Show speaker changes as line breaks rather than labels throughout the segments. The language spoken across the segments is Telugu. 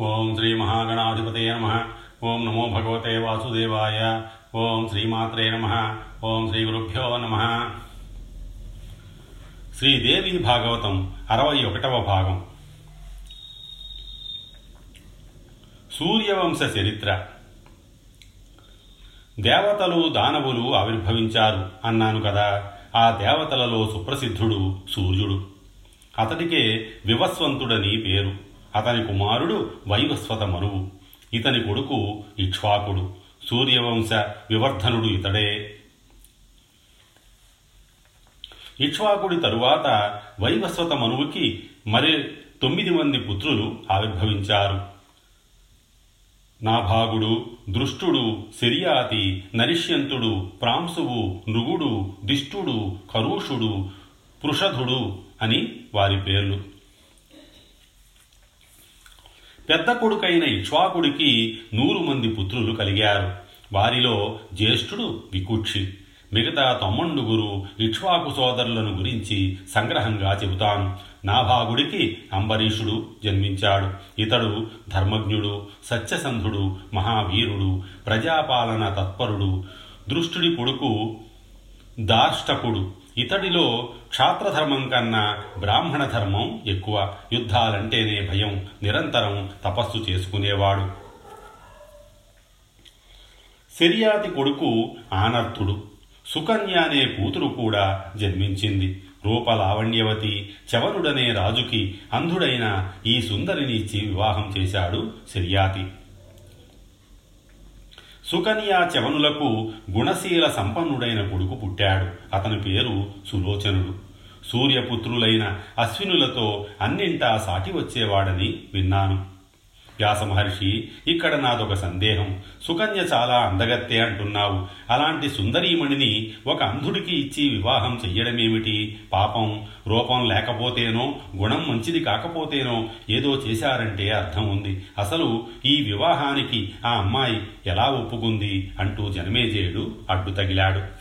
ఓం శ్రీ మహాగణాధిపతయ నమ. ఓం నమో భగవతే వాసుదేవాయ. ఓం శ్రీమాత్రే నమ. ఓం శ్రీ గురుభ్యో నమ. శ్రీదేవి భాగవతం అరవై ఒకటవ భాగం. సూర్యవంశ చరిత్ర. దేవతలు దానవులు ఆవిర్భవించారు అన్నాను కదా. ఆ దేవతలలో సుప్రసిద్ధుడు సూర్యుడు. అతడికే వివస్వంతుడని పేరు. అతని కుమారుడు వైవస్వత మనువు ఇతని కొడుకు ఇక్ష్వాకుడు. సూర్యవంశ వివర్ధనుడు ఇతడే. ఇక్ష్వాకుడి తరువాత వైవస్వత మనువుకి మరి తొమ్మిది మంది పుత్రులు ఆవిర్భవించారు. నాభాగుడు దృష్టుడు శర్యాతి నరిష్యంతుడు ప్రాంశువు నృగుడు దిష్టుడు కరూషుడు పృషధుడు అని వారి పేర్లు. పెద్ద కొడుకైన ఇక్ష్వాకుడికి నూరు మంది పుత్రులు కలిగారు. వారిలో జ్యేష్ఠుడు వికుక్షి మిగతా తమ్ముండుగురు ఇక్ష్వాకు సోదరులను గురించి సంగ్రహంగా చెబుతాను. నాభాగుడికి అంబరీషుడు జన్మించాడు. ఇతడు ధర్మజ్ఞుడు సత్యసంధుడు మహావీరుడు ప్రజాపాలన తత్పరుడు దృష్టుడి కొడుకు దాష్టకుడు ఇతడిలో క్షాత్రధర్మం కన్నా బ్రాహ్మణ ధర్మం ఎక్కువ. యుద్ధాలంటేనే భయం. నిరంతరం తపస్సు చేసుకునేవాడు. శర్యాతి కొడుకు ఆనర్తుడు. సుకన్య అనే కూతురు కూడా జన్మించింది. రూపలావణ్యవతి చవనుడనే రాజుకి అంధుడైన ఈ సుందరిని ఇచ్చి వివాహం చేశాడు శర్యాతి సుకన్య చవనులకు గుణశీల సంపన్నుడైన కొడుకు పుట్టాడు. అతని పేరు సులోచనుడు. సూర్యపుత్రులైన అశ్వినులతో అన్నింటా సాటి వచ్చేవాడని విన్నాను. వ్యాస మహర్షి ఇక్కడ నాదొక సందేహం. సుకన్య చాలా అందగత్తే అంటున్నావు. అలాంటి సుందరీమణిని ఒక అంధుడికి ఇచ్చి వివాహం చెయ్యడమేమిటి? పాపం రూపం లేకపోతేనో గుణం మంచిది కాకపోతేనో ఏదో చేశారంటే అర్థం ఉంది. అసలు ఈ వివాహానికి ఆ అమ్మాయి ఎలా ఒప్పుకుంది అంటూ జనమేజయుడు అడ్డు తగిలాడు.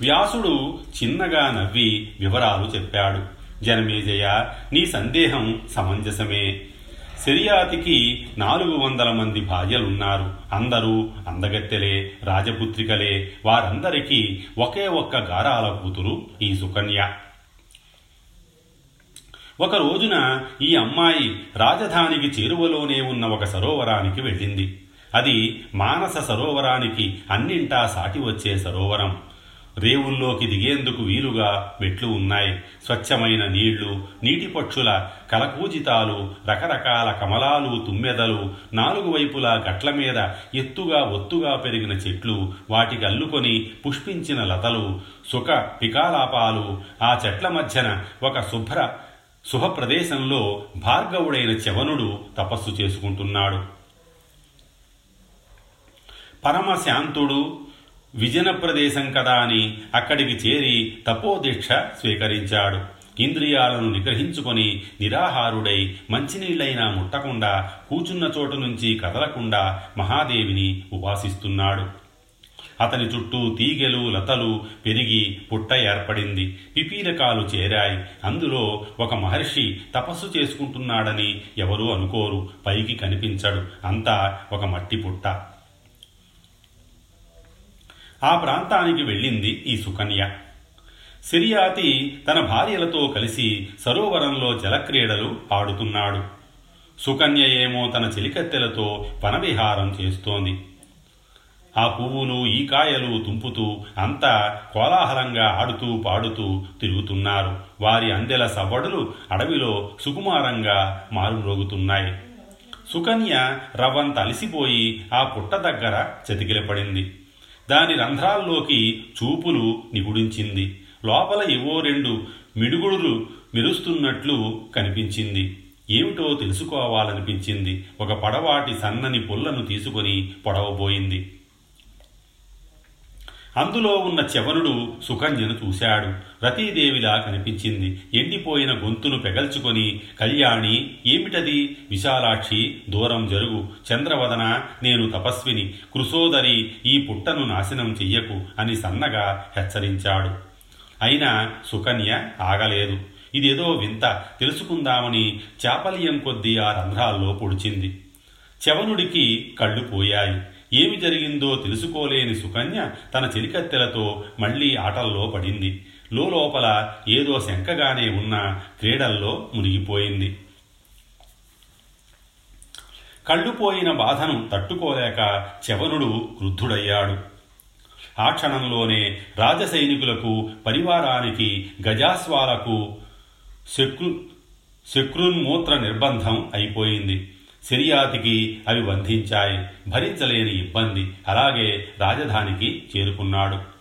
వ్యాసుడు చిన్నగా నవ్వి వివరాలు చెప్పాడు. జనమేజయ నీ సందేహం సమంజసమే. శరియాతికి నాలుగు వందల మంది భార్యలున్నారు. అందరూ అందగత్తెలే రాజపుత్రికలే. వారందరికీ ఒకే ఒక్క గారాల కూతురు ఈ సుకన్య. ఒక రోజున ఈ అమ్మాయి రాజధానికి చేరువలోనే ఉన్న ఒక సరోవరానికి వెళ్ళింది. అది మానస సరోవరానికి అన్నింటా సాటి వచ్చే సరోవరం. రేవుల్లోకి దిగేందుకు వీలుగా మెట్లు ఉన్నాయి. స్వచ్ఛమైన నీళ్ళు నీటి పక్షుల కలకూజితాలు రకరకాల కమలాలు తుమ్మెదలు నాలుగు వైపులా గట్ల మీద ఎత్తుగా ఒత్తుగా పెరిగిన చెట్లు వాటికి అల్లుకొని పుష్పించిన లతలు సుఖ పికాలాపాలు ఆ చెట్ల మధ్యన ఒక శుభ్ర శుభప్రదేశంలో భార్గవుడైన చవనుడు తపస్సు చేసుకుంటున్నాడు. పరమశాంతుడు విజన ప్రదేశం కదా అని అక్కడికి చేరి తపోదీక్ష స్వీకరించాడు. ఇంద్రియాలను నిగ్రహించుకొని నిరాహారుడై మంచినీళ్ళైనా ముట్టకుండా కూచున్న చోటు నుంచి కదలకుండా మహాదేవిని ఉపాసిస్తున్నాడు. అతని చుట్టూ తీగెలు లతలు పెరిగి పుట్ట ఏర్పడింది. పిపీలకాలు చేరాయి. అందులో ఒక మహర్షి తపస్సు చేసుకుంటున్నాడని ఎవరూ అనుకోరు. పైకి కనిపించడు. అంతా ఒక మట్టి పుట్ట. ఆ ప్రాంతానికి వెళ్ళింది ఈ సుకన్య. సిరియాతి తన భార్యలతో కలిసి సరోవరంలో జలక్రీడలు ఆడుతున్నాడు. సుకన్య ఏమో తన చెలికత్తెలతో వనవిహారం చేస్తోంది. ఆ పువ్వులు ఈ కాయలు తుంపుతూ అంతా కోలాహలంగా ఆడుతూ పాడుతూ తిరుగుతున్నారు. వారి అందెల సవ్వడులు అడవిలో సుకుమారంగా మారుమ్రోగుతున్నాయి. సుకన్య రవ్వంత అలిసిపోయి ఆ పుట్ట దగ్గర చతికిలపడింది. దాని రంధ్రాల్లోకి చూపులు నిగుడించింది. లోపల ఏవో రెండు మిడుగుడులు మెరుస్తున్నట్లు కనిపించింది. ఏమిటో తెలుసుకోవాలనిపించింది. ఒక పడవాటి సన్నని పుల్లను తీసుకొని పొడవబోయింది. అందులో ఉన్న చవనుడు సుకన్యను చూశాడు. రతీదేవిలా కనిపించింది. ఎండిపోయిన గొంతును పెగల్చుకొని కళ్యాణి ఏమిటది? విశాలాక్షి దూరం జరుగు. చంద్రవదన నేను తపస్విని. కృసోదరి ఈ పుట్టను నాశనం చెయ్యకు అని సన్నగా హెచ్చరించాడు. అయినా సుకన్య ఆగలేదు. ఇదేదో వింత. తెలుసుకుందామని చాపల్యం కొద్దీ ఆ రంధ్రాల్లో పొడిచింది. చవనుడికి కళ్ళు పోయాయి. ఏమి జరిగిందో తెలుసుకోలేని సుకన్య తన చెలికత్తెలతో మళ్ళీ ఆటల్లో పడింది. లోపల ఏదో శంకగానే ఉన్న క్రీడల్లో మునిగిపోయింది. కళ్ళుపోయిన బాధను తట్టుకోలేక చవనుడు క్రుద్ధుడయ్యాడు. ఆ క్షణంలోనే రాజసైనికులకు పరివారానికి గజాస్వాలకు శక్రు శక్రున్మూత్ర నిర్బంధం అయిపోయింది. సిరియాతికి అవి బంధించాయి. భరించలేని ఇబ్బంది అలాగే రాజధానికి చేరుకున్నాడు.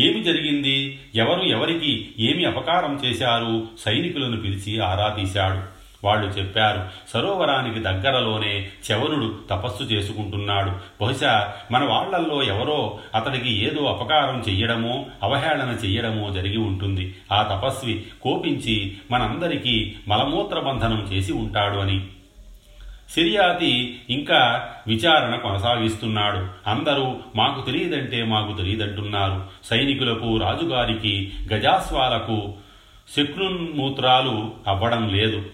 ఏమి జరిగింది? ఎవరు ఎవరికి ఏమి అపకారం చేశారు? సైనికులను పిలిచి ఆరా తీశాడు. వాళ్ళు చెప్పారు సరోవరానికి దగ్గరలోనే చవనుడు తపస్సు చేసుకుంటున్నాడు. బహుశా మన వాళ్ళల్లో ఎవరో అతడికి ఏదో అపకారం చెయ్యడమో అవహేళన చెయ్యడమో జరిగి ఉంటుంది. ఆ తపస్వి కోపించి మనందరికీ మలమూత్ర బంధనం చేసి ఉంటాడు అని. సిరియాతి ఇంకా విచారణ కొనసాగిస్తున్నాడు. అందరూ మాకు తెలియదంటే మాకు తెలియదంటున్నారు. సైనికులకు రాజుగారికి గజాస్వాలకు శక్రున్మూత్రాలు అవ్వడం లేదు.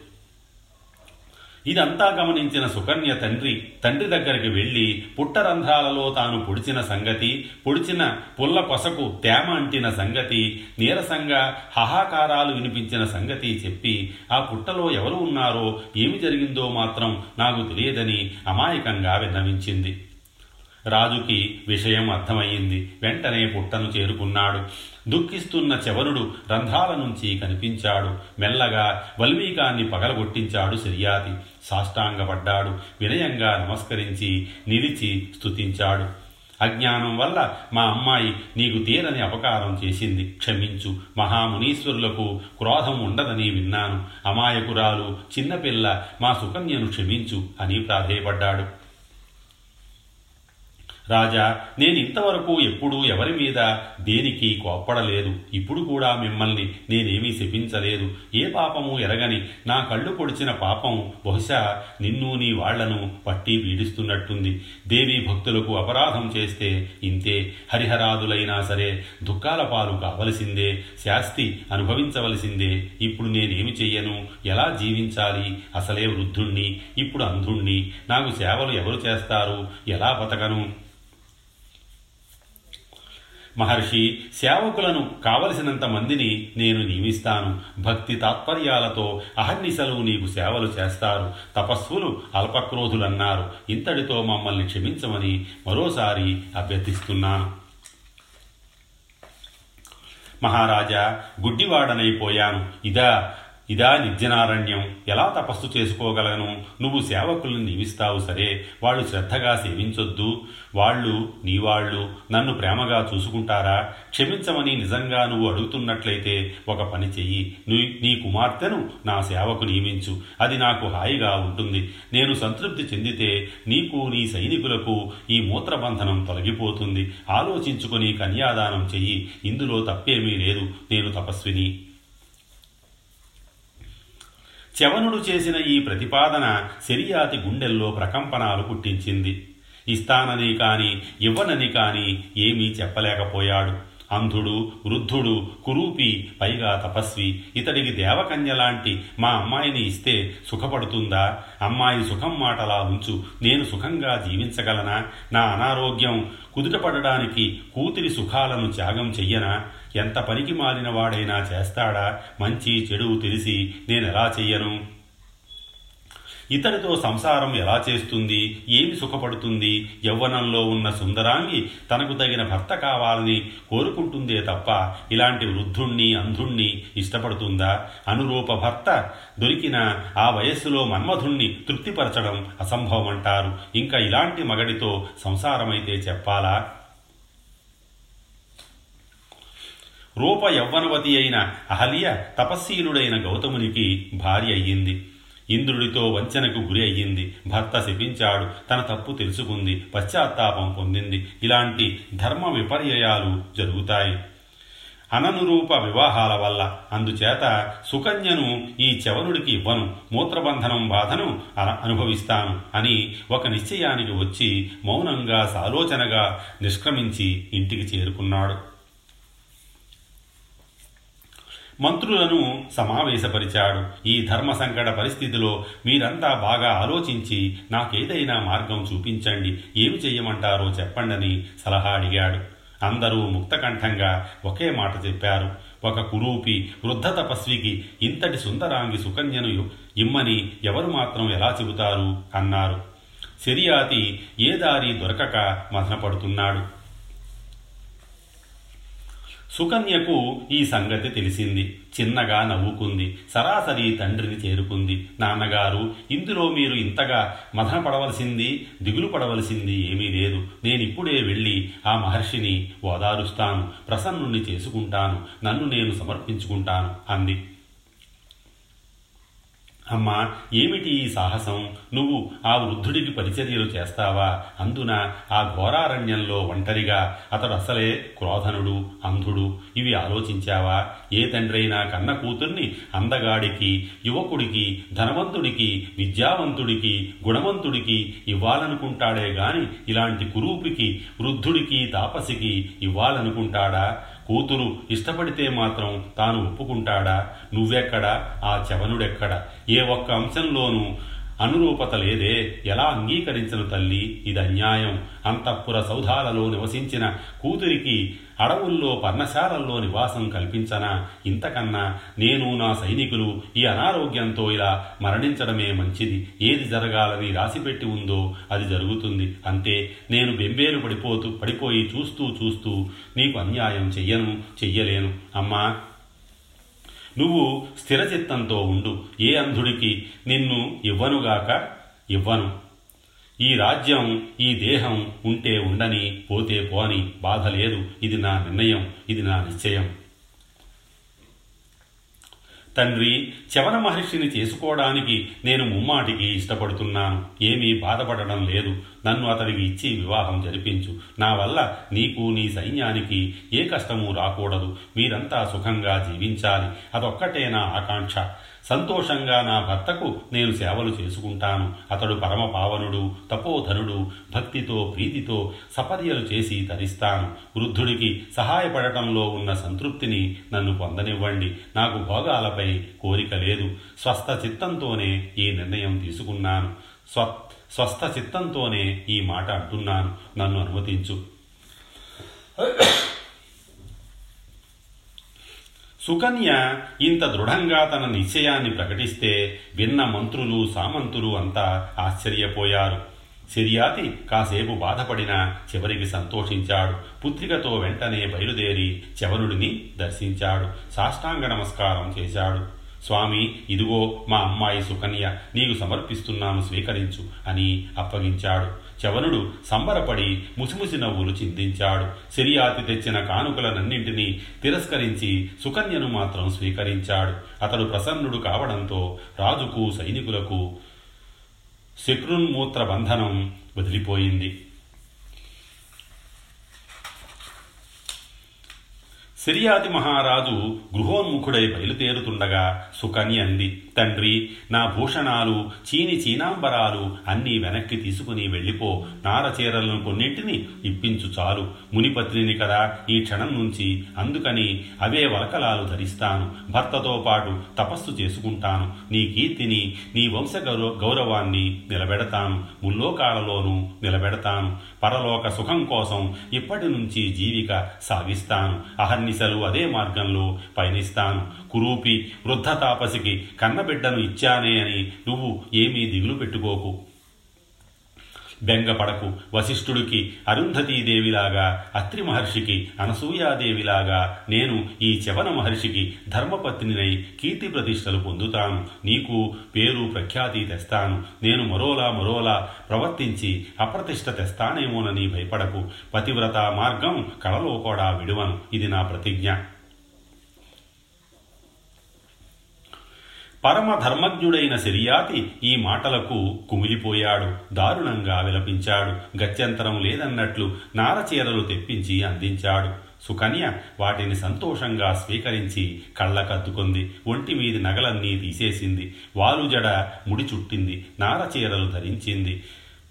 ఇదంతా గమనించిన సుకన్య తండ్రి తండ్రి దగ్గరికి వెళ్ళి పుట్టరంధ్రాలలో తాను పొడిచిన సంగతి పొడిచిన పుల్ల కొసకు తేమ అంటిన సంగతి నీరసంగా హాహాకారాలు వినిపించిన సంగతి చెప్పి ఆ పుట్టలో ఎవరు ఉన్నారో ఏమి జరిగిందో మాత్రం నాకు తెలియదని అమాయకంగా విన్నవించింది. రాజుకి విషయం అర్థమయ్యింది. వెంటనే పుట్టను చేరుకున్నాడు. దుఃఖిస్తున్న చవనుడు రంధ్రాల నుంచి కనిపించాడు. మెల్లగా వల్మీకాన్ని పగలగొట్టించాడు శర్యాతి. సాష్టాంగపడ్డాడు. వినయంగా నమస్కరించి నిలిచి స్తుతించాడు. అజ్ఞానం వల్ల మా అమ్మాయి నీకు తీరని అపకారం చేసింది. క్షమించు. మహామునీశ్వరులకు క్రోధం ఉండదని విన్నాను. అమాయకురాలు చిన్నపిల్ల మా సుకన్యను క్షమించు అని ప్రాధేయపడ్డాడు. రాజా నేను ఇంతవరకు ఎప్పుడూ ఎవరి మీద దేనికి కోప్పడలేదు. ఇప్పుడు కూడా మిమ్మల్ని నేనేమీ శపించలేదు. ఏ పాపము ఎరగని నా కళ్ళు పొడిచిన పాపం బహుశా నిన్ను నీ వాళ్ళను పట్టి పీడిస్తున్నట్టుంది. దేవి భక్తులకు అపరాధం చేస్తే ఇంతే. హరిహరాదులైనా సరే దుఃఖాల పాలు కావలసిందే. శాస్తి అనుభవించవలసిందే. ఇప్పుడు నేనేమి చెయ్యను? ఎలా జీవించాలి? అసలే వృద్ధుణ్ణి ఇప్పుడు అంధుణ్ణి. నాకు సేవలు ఎవరు చేస్తారు? ఎలా బతకను? మహర్షి సేవకులను కావలసినంత మందిని నేను నియమిస్తాను. భక్తి తాత్పర్యాలతో అహర్నిశలు నీకు సేవలు చేస్తారు. తపస్సులు అల్పక్రోధులన్నారు. ఇంతటితో మమ్మల్ని క్షమించమని మరోసారి అభ్యర్థిస్తున్నాను మహారాజా గుడ్డివాడనైపోయాను. ఇదా ఇదా నిర్జనారణ్యం. ఎలా తపస్సు చేసుకోగలను? నువ్వు సేవకులను నియమిస్తావు సరే. వాళ్ళు శ్రద్ధగా సేవించొద్దు. వాళ్ళు నీవాళ్ళు నన్ను ప్రేమగా చూసుకుంటారా? క్షమించమని నిజంగా నువ్వు అడుగుతున్నట్లయితే ఒక పని చెయ్యి. నీ కుమార్తెను నా సేవకు నియమించు. అది నాకు హాయిగా ఉంటుంది. నేను సంతృప్తి చెందితే నీకు నీ సైనికులకు ఈ మూత్రబంధనం తొలగిపోతుంది. ఆలోచించుకొని కన్యాదానం చెయ్యి. ఇందులో తప్పేమీ లేదు. నేను తపస్విని. చవనుడు చేసిన ఈ ప్రతిపాదన శరియాతి గుండెల్లో ప్రకంపనాలు పుట్టించింది. ఇస్తానని కాని ఇవ్వనని కాని ఏమీ చెప్పలేకపోయాడు. అంధుడు వృద్ధుడు కురూపి పైగా తపస్వి ఇతడికి దేవకన్య లాంటి మా అమ్మాయిని ఇస్తే సుఖపడుతుందా? అమ్మాయి సుఖం మాటలా ఉంచు నేను సుఖంగా జీవించగలనా? నా అనారోగ్యం కుదుటపడడానికి కూతురి సుఖాలను త్యాగం చెయ్యనా? ఎంత పనికి మాలిన వాడైనా చేస్తాడా? మంచి చెడు తెలిసి నేనెలా చెయ్యను? ఇతనితో సంసారం ఎలా చేస్తుంది? ఏమి సుఖపడుతుంది? యవ్వనంలో ఉన్న సుందరాంగి తనకు తగిన భర్త కావాలని కోరుకుంటుందే తప్ప ఇలాంటి వృద్ధుణ్ణి అంధుణ్ణి ఇష్టపడుతుందా? అనురూప భర్త దొరికిన ఆ వయస్సులో మన్మధుణ్ణి తృప్తిపరచడం అసంభవం అంటారు ఇంకా ఇలాంటి మగడితో సంసారమైతే చెప్పాలా? రూప యవ్వనవతి అయిన అహల్య తపస్సీలుడైన గౌతమునికి భార్య అయ్యింది. ఇంద్రుడితో వంచనకు గురి అయ్యింది. భర్త శపించాడు. తన తప్పు తెలుసుకుంది. పశ్చాత్తాపం పొందింది. ఇలాంటి ధర్మ విపర్యయాలు జరుగుతాయి. అననురూప వివాహాల వల్ల. అందుచేత సుకన్యను ఈ చవనుడికి ఇవ్వను. మూత్రబంధనం బాధను అనుభవిస్తాను అని ఒక నిశ్చయానికి వచ్చి మౌనంగా సాలోచనగా నిష్క్రమించి ఇంటికి చేరుకున్నాడు. మంత్రులను సమావేశపరిచాడు. ఈ ధర్మ సంకట పరిస్థితిలో మీరంతా బాగా ఆలోచించి నాకేదైనా మార్గం చూపించండి. ఏమి చెయ్యమంటారో చెప్పండని సలహా అడిగాడు. అందరూ ముక్తకంఠంగా ఒకే మాట చెప్పారు. ఒక కురూపి వృద్ధ తపస్వికి ఇంతటి సుందరాంగి సుకన్యను ఇమ్మని ఎవరు మాత్రం ఎలా చెబుతారు? అన్నారు. శరియాతి ఏ దారి దొరకక మదనపడుతున్నాడు. సుకన్యకు ఈ సంగతి తెలిసింది. చిన్నగా నవ్వుకుంది. సరాసరి తండ్రిని చేరుకుంది. నాన్నగారు ఇందులో మీరు ఇంతగా మదన పడవలసింది దిగులు పడవలసింది ఏమీ లేదు. నేనిప్పుడే వెళ్ళి ఆ మహర్షిని ఓదారుస్తాను. ప్రసన్నుణ్ణి చేసుకుంటాను. నన్ను నేను సమర్పించుకుంటాను అంది. అమ్మా ఏమిటి ఈ సాహసం? నువ్వు ఆ వృద్ధుడికి పరిచర్యలు చేస్తావా? అందున ఆ ఘోరారణ్యంలో ఒంటరిగా అతడు అసలే క్రోధనుడు అంధుడు. ఇవి ఆలోచించావా? ఏ తండ్రైనా కన్న కూతుర్ని అందగాడికి యువకుడికి ధనవంతుడికి విద్యావంతుడికి గుణవంతుడికి ఇవ్వాలనుకుంటాడే గాని ఇలాంటి కురూపికి వృద్ధుడికి తాపసికి ఇవ్వాలనుకుంటాడా? కూతురు ఇష్టపడితే మాత్రం తాను ఒప్పుకుంటాడా? నువ్వెక్కడా? ఆ చవనుడెక్కడ? ఏ ఒక్క అంశంలోనూ అనురూపత లేదే. ఎలా అంగీకరించను తల్లి? ఇది అన్యాయం. అంతఃపుర సౌధాలలో నివసించిన కూతురికి అడవుల్లో పర్ణశాలల్లో నివాసం కల్పించనా? ఇంతకన్నా నేను నా సైనికులు ఈ అనారోగ్యంతో ఇలా మరణించడమే మంచిది. ఏది జరగాలని రాసిపెట్టి ఉందో అది జరుగుతుంది. అంతే. నేను బెంబేలు పడిపోతూ పడిపోయి చూస్తూ చూస్తూ నీకు అన్యాయం చెయ్యను చెయ్యలేను. అమ్మా నువ్వు స్థిరచిత్తంతో ఉండు. ఏ అంధుడికి నిన్ను ఇవ్వనుగాక? ఇవ్వను. ఈ రాజ్యం ఈ దేహం ఉంటే ఉండని పోతే పోని బాధ లేదు. ఇది నా నిర్ణయం ఇది నా నిశ్చయం. తండ్రి చవన మహర్షిని చేసుకోవడానికి నేను ముమ్మాటికి ఇష్టపడుతున్నాను. ఏమీ బాధపడడం లేదు. నన్ను అతనికి ఇచ్చి వివాహం జరిపించు. నా వల్ల నీకు నీ సైన్యానికి ఏ కష్టము రాకూడదు. మీరంతా సుఖంగా జీవించాలి. అదొక్కటే నా ఆకాంక్ష. సంతోషంగా నా భర్తకు నేను సేవలు చేసుకుంటాను. అతడు పరమ పావనుడు తపోధనుడు భక్తితో ప్రీతితో సపర్యలు చేసి తరిస్తాను. వృద్ధుడికి సహాయపడటంలో ఉన్న సంతృప్తిని నన్ను పొందనివ్వండి. నాకు భోగాలపై కోరిక లేదు. స్వస్థ చిత్తంతోనే ఈ నిర్ణయం తీసుకున్నాను. స్వ స్వస్థ చిత్తంతోనే ఈ మాట అంటున్నాను. నన్ను అనుమతించు. సుకన్య ఇంత దృఢంగా తన నిశ్చయాన్ని ప్రకటిస్తే విన్న మంత్రులు సామంతులు అంతా ఆశ్చర్యపోయారు. సిరియాతి కాసేపు బాధపడినా చివరికి సంతోషించాడు. పుత్రికతో వెంటనే బయలుదేరి చవనుడిని దర్శించాడు. సాష్టాంగ నమస్కారం చేశాడు. స్వామి ఇదిగో మా అమ్మాయి సుకన్య నీకు సమర్పిస్తున్నాను స్వీకరించు అని అప్పగించాడు. చవనుడు సంబరపడి ముసిముసి నవ్వులు చిందించాడు. సిరియాతి తెచ్చిన కానుకలనన్నింటినీ తిరస్కరించి సుకన్యను మాత్రం స్వీకరించాడు. అతడు ప్రసన్నుడు కావడంతో రాజుకు సైనికులకు శక్రున్మూత్ర బంధనం వదిలిపోయింది. సిరియాతి మహారాజు గృహోన్ముఖుడై బయలుదేరుతుండగా సుకన్య అంది తండ్రి నా భూషణాలు చీని చీనాంబరాలు అన్నీ వెనక్కి తీసుకుని వెళ్ళిపో. నారచీరలను కొన్నింటిని ఇప్పించు చాలు. మునిపత్రిని కదా ఈ క్షణం నుంచి. అందుకని అవే వలకలాలు ధరిస్తాను. భర్తతో పాటు తపస్సు చేసుకుంటాను. నీ కీర్తిని నీ వంశ గౌరవ గౌరవాన్ని నిలబెడతాను. ముల్లోకాలలోనూ నిలబెడతాను. పరలోక సుఖం కోసం ఇప్పటి నుంచి జీవిక సాగిస్తాను. అహర్నిశలు అదే మార్గంలో పయనిస్తాను. కురూపి వృద్ధ తాపసికి బిడ్డను ఇచ్చానే అని నువ్వు ఏమీ దిగులు పెట్టుకోకు. బెంగపడకు. వశిష్ఠుడికి అరుంధతీదేవిలాగా అత్రి మహర్షికి అనసూయాదేవిలాగా నేను ఈ చవన మహర్షికి ధర్మపత్నినై కీర్తి ప్రతిష్టలు పొందుతాను. నీకు పేరు ప్రఖ్యాతి తెస్తాను. నేను మరోలా మరోలా ప్రవర్తించి అప్రతిష్ట తెస్తానేమోనని భయపడకు. పతివ్రత మార్గం కళలో కూడా విడువను. ఇది నా ప్రతిజ్ఞ. పరమధర్మజ్ఞుడైన శరియాతి ఈ మాటలకు కుమిలిపోయాడు దారుణంగా విలపించాడు గత్యంతరం లేదన్నట్లు నారచీరలు తెప్పించి అందించాడు. సుకన్య వాటిని సంతోషంగా స్వీకరించి కళ్ళకద్దుకుంది ఒంటి మీది నగలన్నీ తీసేసింది వాలుజడ ముడి చుట్టింది నారచీరలు ధరించింది.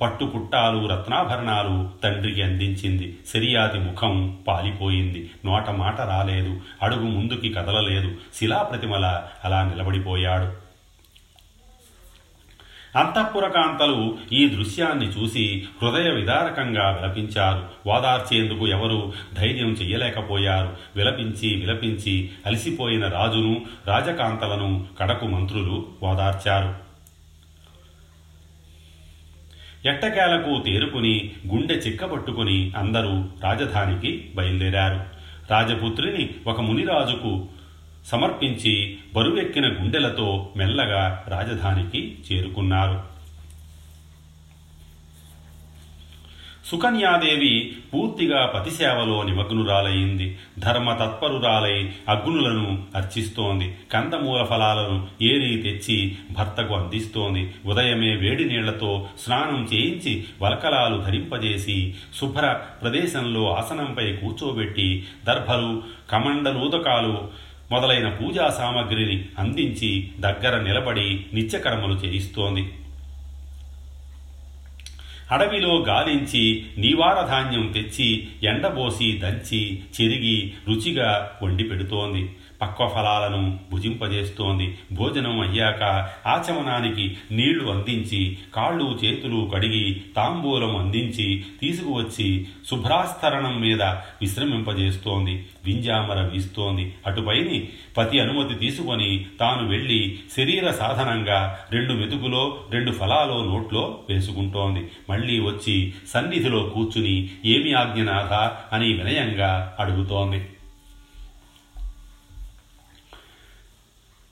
పట్టుపుట్టాలు రత్నాభరణాలు తండ్రికి అందించింది. శరియాతి ముఖం పాలిపోయింది. నోట మాట రాలేదు. అడుగు ముందుకి కదలలేదు. శిలాప్రతిమల అలా నిలబడిపోయాడు. అంతఃపురకాంతలు ఈ దృశ్యాన్ని చూసి హృదయ విదారకంగా విలపించారు. ఓదార్చేందుకు ఎవరు ధైర్యం చెయ్యలేకపోయారు. విలపించి విలపించి అలసిపోయిన రాజును రాజకాంతలను కడకు మంత్రులు ఓదార్చారు. ఎట్టకేలకు తేరుకుని గుండె చిక్కబట్టుకుని అందరూ రాజధానికి బయలుదేరారు. రాజపుత్రిని ఒక మునిరాజుకు సమర్పించి బరువెక్కిన గుండెలతో మెల్లగా రాజధానికి చేరుకున్నారు. సుకన్యాదేవి పూర్తిగా పతిసేవలో నిమగ్నురాలయ్యింది. ధర్మ తత్పరురాలై అగ్నులను అర్చిస్తోంది. కందమూల ఫలాలను ఏరి తెచ్చి భర్తకు అందిస్తోంది. ఉదయమే వేడి నీళ్ళతో స్నానం చేయించి వలకలాలు ధరింపజేసి శుభ్ర ప్రదేశంలో ఆసనంపై కూర్చోబెట్టి దర్భలు కమండలూదకాలు మొదలైన పూజా సామగ్రిని అందించి దగ్గర నిలబడి నిత్యకర్మలు చేయిస్తోంది. అడవిలో గాలించి నీవార ధాన్యం తెచ్చి ఎండబోసి దంచి చెరిగి రుచిగా వండి పెడుతోంది. పక్వ ఫలాలను భుజింపజేస్తోంది. భోజనం అయ్యాక ఆచమనానికి నీళ్ళు అందించి కాళ్ళు చేతులు కడిగి తాంబూలం అందించి తీసుకువచ్చి శుభ్రాస్తరణం మీద విశ్రమింపజేస్తోంది. వింజామర వీస్తోంది. అటుపైని పతి అనుమతి తీసుకొని తాను వెళ్ళి శరీర సాధనంగా రెండు మెతుకులో రెండు ఫలాలో నోట్లో వేసుకుంటోంది. మళ్ళీ వచ్చి సన్నిధిలో కూర్చుని ఏమి ఆజ్ఞనాథ అని వినయంగా అడుగుతోంది.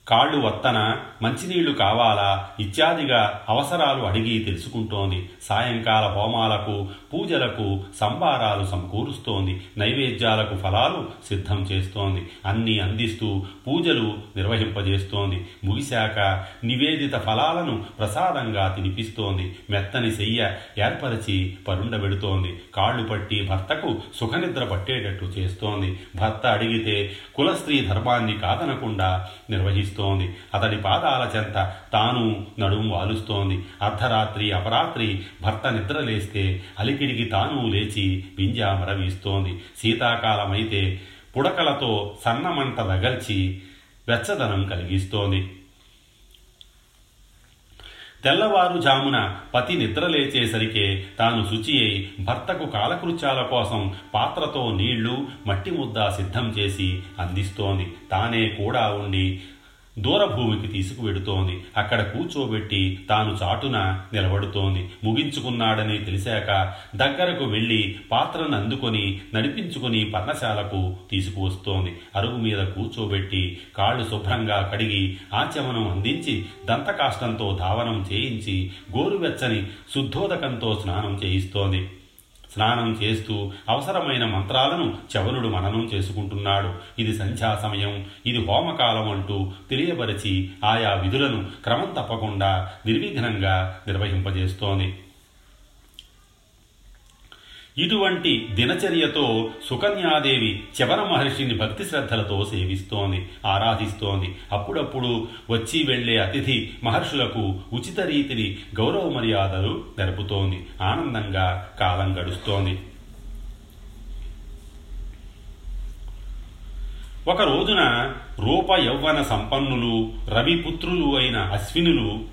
కాళ్ళు వత్తన మంచినీళ్ళు కావాలా? ఇత్యాదిగా అవసరాలు అడిగి తెలుసుకుంటోంది. సాయంకాల హోమాలకు పూజలకు సంబారాలు సమకూరుస్తోంది. నైవేద్యాలకు ఫలాలు సిద్ధం చేస్తోంది. అన్నీ అందిస్తూ పూజలు నిర్వహింపజేస్తోంది. ముగిశాక నివేదిత ఫలాలను ప్రసాదంగా తినిపిస్తోంది. మెత్తని సెయ్య ఏర్పరిచి పరుండబెడుతోంది కాళ్ళు పట్టి భర్తకు సుఖనిద్ర పట్టేటట్టు చేస్తోంది. భర్త అడిగితే కులస్త్రీ ధర్మాన్ని కాదనకుండా నిర్వహిస్తోంది. అతడి పాదాల చెంత తాను నడుము వాలుస్తోంది. అర్ధరాత్రి అపరాత్రి భర్త నిద్రలేస్తే అలికిడికి తాను లేచి వింజామర వీస్తోంది శీతాకాలమైతే పుడకలతో సన్నమంట రగల్చి వెచ్చదనం కలిగిస్తోంది. తెల్లవారుజామున పతి నిద్రలేచేసరికే తాను శుచి అయి భర్తకు కాలకృత్యాల కోసం పాత్రతో నీళ్ళు మట్టి ముద్ద సిద్ధం చేసి అందిస్తోంది. తానే కూడా ఉండి దూరభూమికి తీసుకువెడుతోంది. అక్కడ కూర్చోబెట్టి తాను చాటున నిలబడుతోంది. ముగించుకున్నాడని తెలిసాక దగ్గరకు వెళ్ళి పాత్రను అందుకొని నడిపించుకుని పర్ణశాలకు తీసుకువస్తోంది. అరుగు మీద కూర్చోబెట్టి కాళ్ళు శుభ్రంగా కడిగి ఆచమనం అందించి దంతకాష్టంతో ధావనం చేయించి గోరువెచ్చని శుద్ధోదకంతో స్నానం చేయిస్తోంది. స్నానం చేస్తూ అవసరమైన మంత్రాలను చవనుడు మననం చేసుకుంటున్నాడు. ఇది సంధ్యా సమయం ఇది హోమకాలం అంటూ తెలియబరిచి ఆయా విధులను క్రమం తప్పకుండా నిర్విఘ్నంగా నిర్వహింపజేస్తోంది. ఇటువంటి దినచర్యతో సుకన్యాదేవి చవన మహర్షిని భక్తి శ్రద్ధలతో సేవిస్తోంది ఆరాధిస్తోంది. అప్పుడప్పుడు వచ్చి వెళ్ళే అతిథి మహర్షులకు ఉచిత రీతిని గౌరవ మర్యాదలు జరుపుతోంది. ఆనందంగా కాలం గడుస్తోంది. ఒక రోజున రూప యౌవన సంపన్నులు రవిపుత్రులు అయిన అశ్వినులు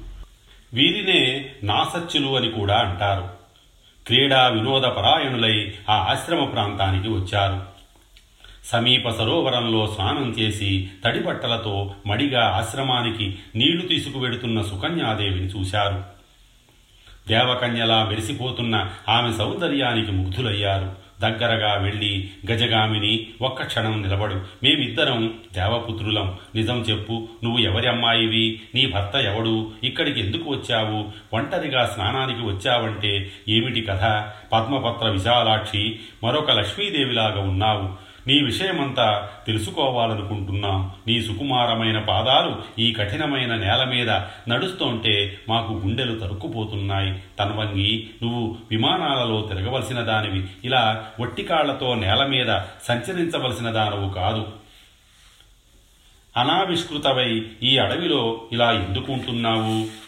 వీరినే నాసత్యులు అని కూడా అంటారు. క్రీడా వినోద పరాయణులై ఆ ఆశ్రమ ప్రాంతానికి వచ్చారు. సమీప సరోవరంలో స్నానం చేసి తడిబట్టలతో మడిగా ఆశ్రమానికి నీళ్ళు తీసుకువెడుతున్న సుకన్యాదేవిని చూశారు. దేవకన్యలా మెరిసిపోతున్న ఆమె సౌందర్యానికి ముగ్ధులయ్యారు. దగ్గరగా వెళ్ళి గజగామిని ఒక్క క్షణం నిలబడు. మేమిద్దరం దేవపుత్రులం. నిజం చెప్పు నువ్వు ఎవరి అమ్మాయివి? నీ భర్త ఎవడు? ఇక్కడికి ఎందుకు వచ్చావు? ఒంటరిగా స్నానానికి వచ్చావంటే ఏమిటి కథ? పద్మపత్ర విశాలాక్షి మరొక లక్ష్మీదేవిలాగా ఉన్నావు. నీ విషయమంతా తెలుసుకోవాలనుకుంటున్నాం. నీ సుకుమారమైన పాదాలు ఈ కఠినమైన నేల మీద నడుస్తుంటే మాకు గుండెలు తరుక్కుపోతున్నాయి. తన్వంగి నువ్వు విమానాలలో తిరగవలసిన దానివి ఇలా ఒట్టికాళ్ళతో నేల మీద సంచరించవలసిన దానవు కాదు. అనావిష్కృతవై ఈ అడవిలో ఇలా ఎందుకుంటున్నావు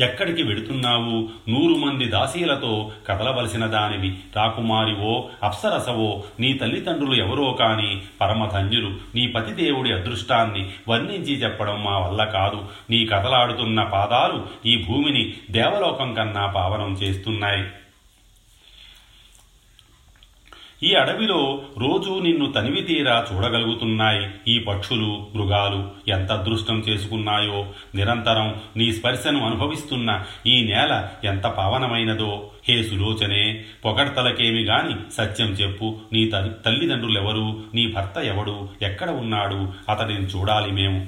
ఎక్కడికి వెడుతున్నావు? నూరు మంది దాసీలతో కదలవలసిన దానివి. రాకుమారివో అప్సరసవో నీ తల్లిదండ్రులు ఎవరో కాని పరమధన్యులు. నీ పతిదేవుడి అదృష్టాన్ని వర్ణించి చెప్పడం మా వల్ల కాదు. నీ కదలాడుతున్న పాదాలు ఈ భూమిని దేవలోకం కన్నా పావనం చేస్తున్నాయి. ఈ అడవిలో రోజూ నిన్ను తనివి తీరా చూడగలుగుతున్నాయి. ఈ పక్షులు మృగాలు ఎంత అదృష్టం చేసుకున్నాయో నిరంతరం నీ స్పర్శను అనుభవిస్తున్న ఈ నేల ఎంత పావనమైనదో. హే సులోచనే పొగడ్తలకేమి గాని సత్యం చెప్పు. నీ తల్లిదండ్రులెవరు? నీ భర్త ఎవడు? ఎక్కడ ఉన్నాడు? అతడిని చూడాలి మేము.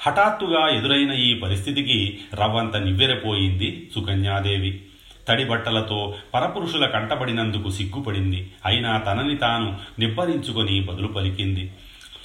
హఠాత్తుగా ఎదురైన ఈ పరిస్థితికి రవ్వంత నివ్వెరపోయింది సుకన్యాదేవి. తడి బట్టలతో పరపురుషుల కంటబడినందుకు సిగ్గుపడింది. అయినా తనని తాను నిబ్బరించుకొని బదులు పలికింది.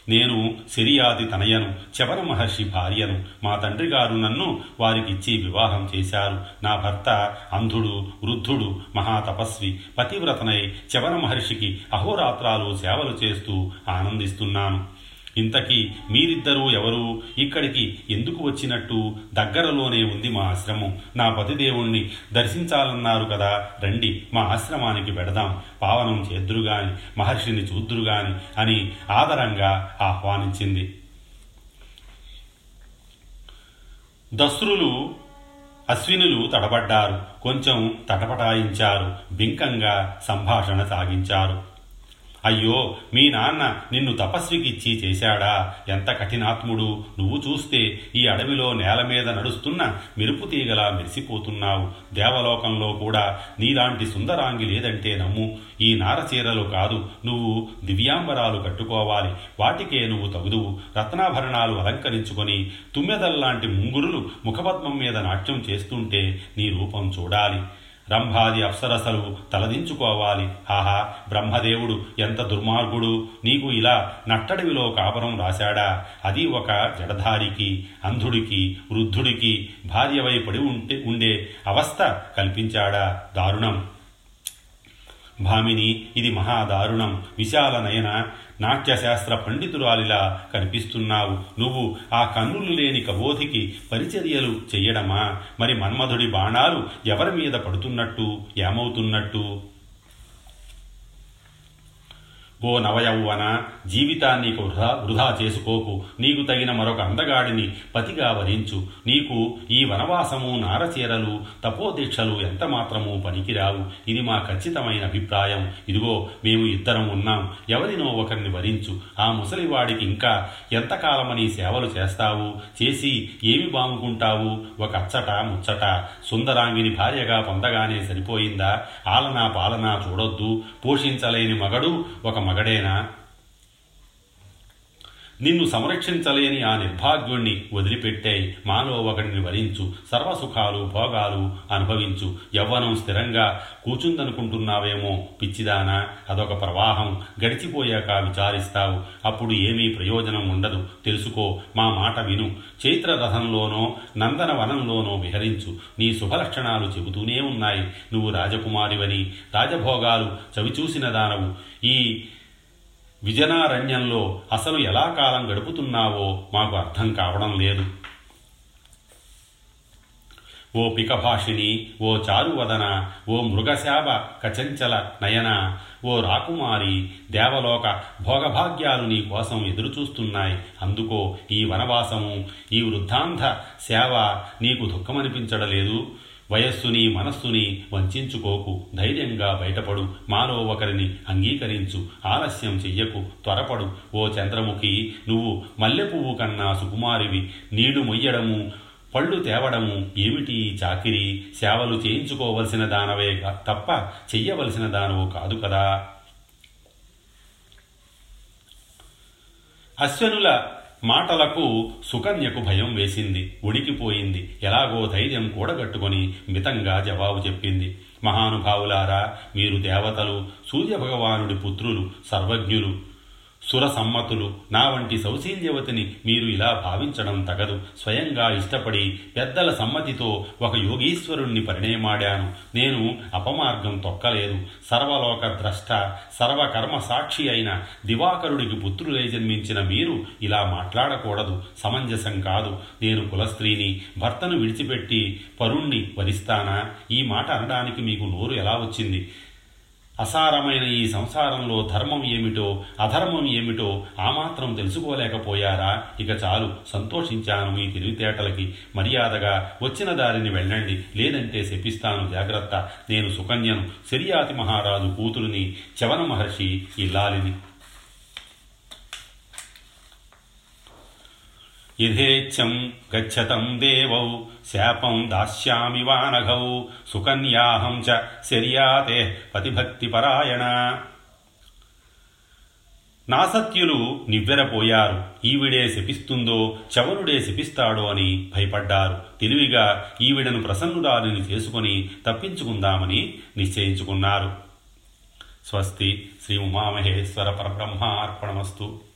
నేను సిరియాది తనయను చవర మహర్షి భార్యను మా తండ్రి గారు నన్ను వారికిచ్చి వివాహం చేశారు. నా భర్త అంధుడు వృద్ధుడు మహాతపస్వి పతివ్రతనై చవర మహర్షికి అహోరాత్రాలు సేవలు చేస్తూ ఆనందిస్తున్నాను. ఇంతకీ మీరిద్దరూ ఎవరు? ఇక్కడికి ఎందుకు వచ్చినట్టు? దగ్గరలోనే ఉంది మా ఆశ్రమం. నా పతిదేవుణ్ణి దర్శించాలన్నారు కదా. రండి మా ఆశ్రమానికి పెడదాం. పావనం చేద్దురుగాని మహర్షిని చూద్దురుగాని అని ఆదరంగా ఆహ్వానించింది. దస్రులు అశ్వినులు తడబడ్డారు. కొంచెం తటపటాయించారు. బింకంగా సంభాషణ సాగించారు. అయ్యో మీ నాన్న నిన్ను తపస్వికిచ్చి చేశాడా? ఎంత కఠినాత్ముడు. నువ్వు చూస్తే ఈ అడవిలో నేల మీద నడుస్తున్న మెరుపు తీగలా మెరిసిపోతున్నావు. దేవలోకంలో కూడా నీలాంటి సుందరాంగి లేదంటే నమ్ము. ఈ నారచీరలు కాదు నువ్వు దివ్యాంబరాలు కట్టుకోవాలి. వాటికే నువ్వు తగుదువు. రత్నాభరణాలు అలంకరించుకొని తుమ్మెదల్లాంటి ముంగురులు ముఖపద్మం మీద నాట్యం చేస్తుంటే నీ రూపం చూడాలి. రంభాది అప్సరసలు తలదించుకోవాలి. ఆహా బ్రహ్మదేవుడు ఎంత దుర్మార్గుడు. నీకు ఇలా నట్టడవిలో కాపరం రాశాడా? అది ఒక జడధారికి అంధుడికి వృద్ధుడికి భార్యవై పడి ఉంటే ఉండే అవస్థ కల్పించాడా? దారుణం. భామిని ఇది మహాదారుణం విశాల నయన నాట్యశాస్త్ర పండితురాలిలా కనిపిస్తున్నావు. నువ్వు ఆ కన్నులు లేని కబోధికి పరిచర్యలు చెయ్యడమా? మరి మన్మధుడి బాణాలు ఎవరి మీద పడుతున్నట్టు? ఏమవుతున్నట్టు? ఓ నవయౌవన జీవితాన్ని వృధా వృధా చేసుకోకు. నీకు తగిన మరొక అందగాడిని పతిగా వరించు నీకు ఈ వనవాసము నారచీరలు తపోదీక్షలు ఎంత మాత్రము పనికిరావు. ఇది మా ఖచ్చితమైన అభిప్రాయం. ఇదిగో మేము ఇద్దరం ఉన్నాం. ఎవరినో ఒకరిని వరించు ఆ ముసలివాడికి ఇంకా ఎంతకాలమని సేవలు చేస్తావు? చేసి ఏమి బాముకుంటావు? ఒక అచ్చట ముచ్చట. సుందరాంగిని భార్యగా పొందగానే సరిపోయిందా? ఆలనా పాలనా చూడొద్దు. పోషించలేని మగడు ఒక మగడేనా? నిన్ను సంరక్షించలేని ఆ నిర్భాగ్యుణ్ణి వదిలిపెట్టాయి. మాలో ఒకడిని వరించు సర్వసుఖాలు భోగాలు అనుభవించు. యవ్వనం స్థిరంగా కూచుందనుకుంటున్నావేమో పిచ్చిదానా? అదొక ప్రవాహం. గడిచిపోయాక విచారిస్తావు. అప్పుడు ఏమీ ప్రయోజనం ఉండదు. తెలుసుకో మా మాట విను. చైత్ర రథంలోనో నందనవనంలోనో విహరించు. నీ శుభలక్షణాలు చెబుతూనే ఉన్నాయి. నువ్వు రాజకుమారివని రాజభోగాలు చవిచూసిన దానవు. ఈ విజనారణ్యంలో అసలు ఎలా కాలం గడుపుతున్నావో మాకు అర్థం కావడం లేదు. ఓ పికభాషిని ఓ చారువదన ఓ మృగశాప కచంచల నయన ఓ రాకుమారి దేవలోక భోగభాగ్యాలు నీ కోసం ఎదురుచూస్తున్నాయి. అందుకో ఈ వనవాసము ఈ వృద్ధాంధ సేవ నీకు దుఃఖమనిపించడలేదు. వయస్సుని మనస్సుని వంచుకోకు. ధైర్యంగా బయటపడు. మాలో ఒకరిని అంగీకరించు. ఆలస్యం చెయ్యకు. త్వరపడు. ఓ చంద్రముఖి నువ్వు మల్లె పువ్వు కన్నా సుకుమారివి. నీడు మొయ్యడము పళ్ళు తేవడము ఏమిటి చాకిరి? సేవలు చేయించుకోవలసిన దానవే తప్ప చెయ్యవలసిన దానవు కాదు కదా. అశ్వనుల మాటలకు సుకన్యకు భయం వేసింది. ఉడికిపోయింది. ఎలాగో ధైర్యం కూడగట్టుకొని మితంగా జవాబు చెప్పింది. మహానుభావులారా మీరు దేవతలు సూర్యభగవానుడి పుత్రులు సర్వజ్ఞులు సురసమ్మతులు. నా వంటి సౌశీల్యవతిని మీరు ఇలా భావించడం తగదు. స్వయంగా ఇష్టపడి పెద్దల సమ్మతితో ఒక యోగీశ్వరుణ్ణి పరిణయమాడాను. నేను అపమార్గం తొక్కలేదు. సర్వలోక ద్రష్ట సర్వకర్మ సాక్షి అయిన దివాకరుడికి పుత్రులై జన్మించిన మీరు ఇలా మాట్లాడకూడదు. సమంజసం కాదు. నేను కులస్త్రీని భర్తను విడిచిపెట్టి పరుణ్ణి వరిస్తానా ఈ మాట అనడానికి మీకు నోరు ఎలా వచ్చింది? అసారమైన ఈ సంసారంలో ధర్మం ఏమిటో అధర్మం ఏమిటో ఆ మాత్రం తెలుసుకోలేకపోయారా? ఇక చాలు సంతోషించాను మీ తెలివితేటలకి. మర్యాదగా వచ్చిన దారిని వెళ్ళండి. లేదంటే శపిస్తాను. జాగ్రత్త. నేను సుకన్యను శరియాతి మహారాజు కూతురుని చవన మహర్షి ఇల్లాలిని. యథేచ్ఛం గచ్చతం దేవౌ శాపం దాస్యామి వానఘౌ సుకన్యాహం చ శర్యాతే పతిభక్తిపరాయణ. నాసత్యులు నివ్వెరపోయారు. ఈవిడే శపిస్తుందో చవరుడే శపిస్తాడో అని భయపడ్డారు. తెలివిగా ఈవిడను ప్రసన్నురాలిని చేసుకుని తప్పించుకుందామని నిశ్చయించుకున్నారు. స్వస్తి శ్రీ ఉమామహేశ్వర పరబ్రహ్మ అర్పణమస్తు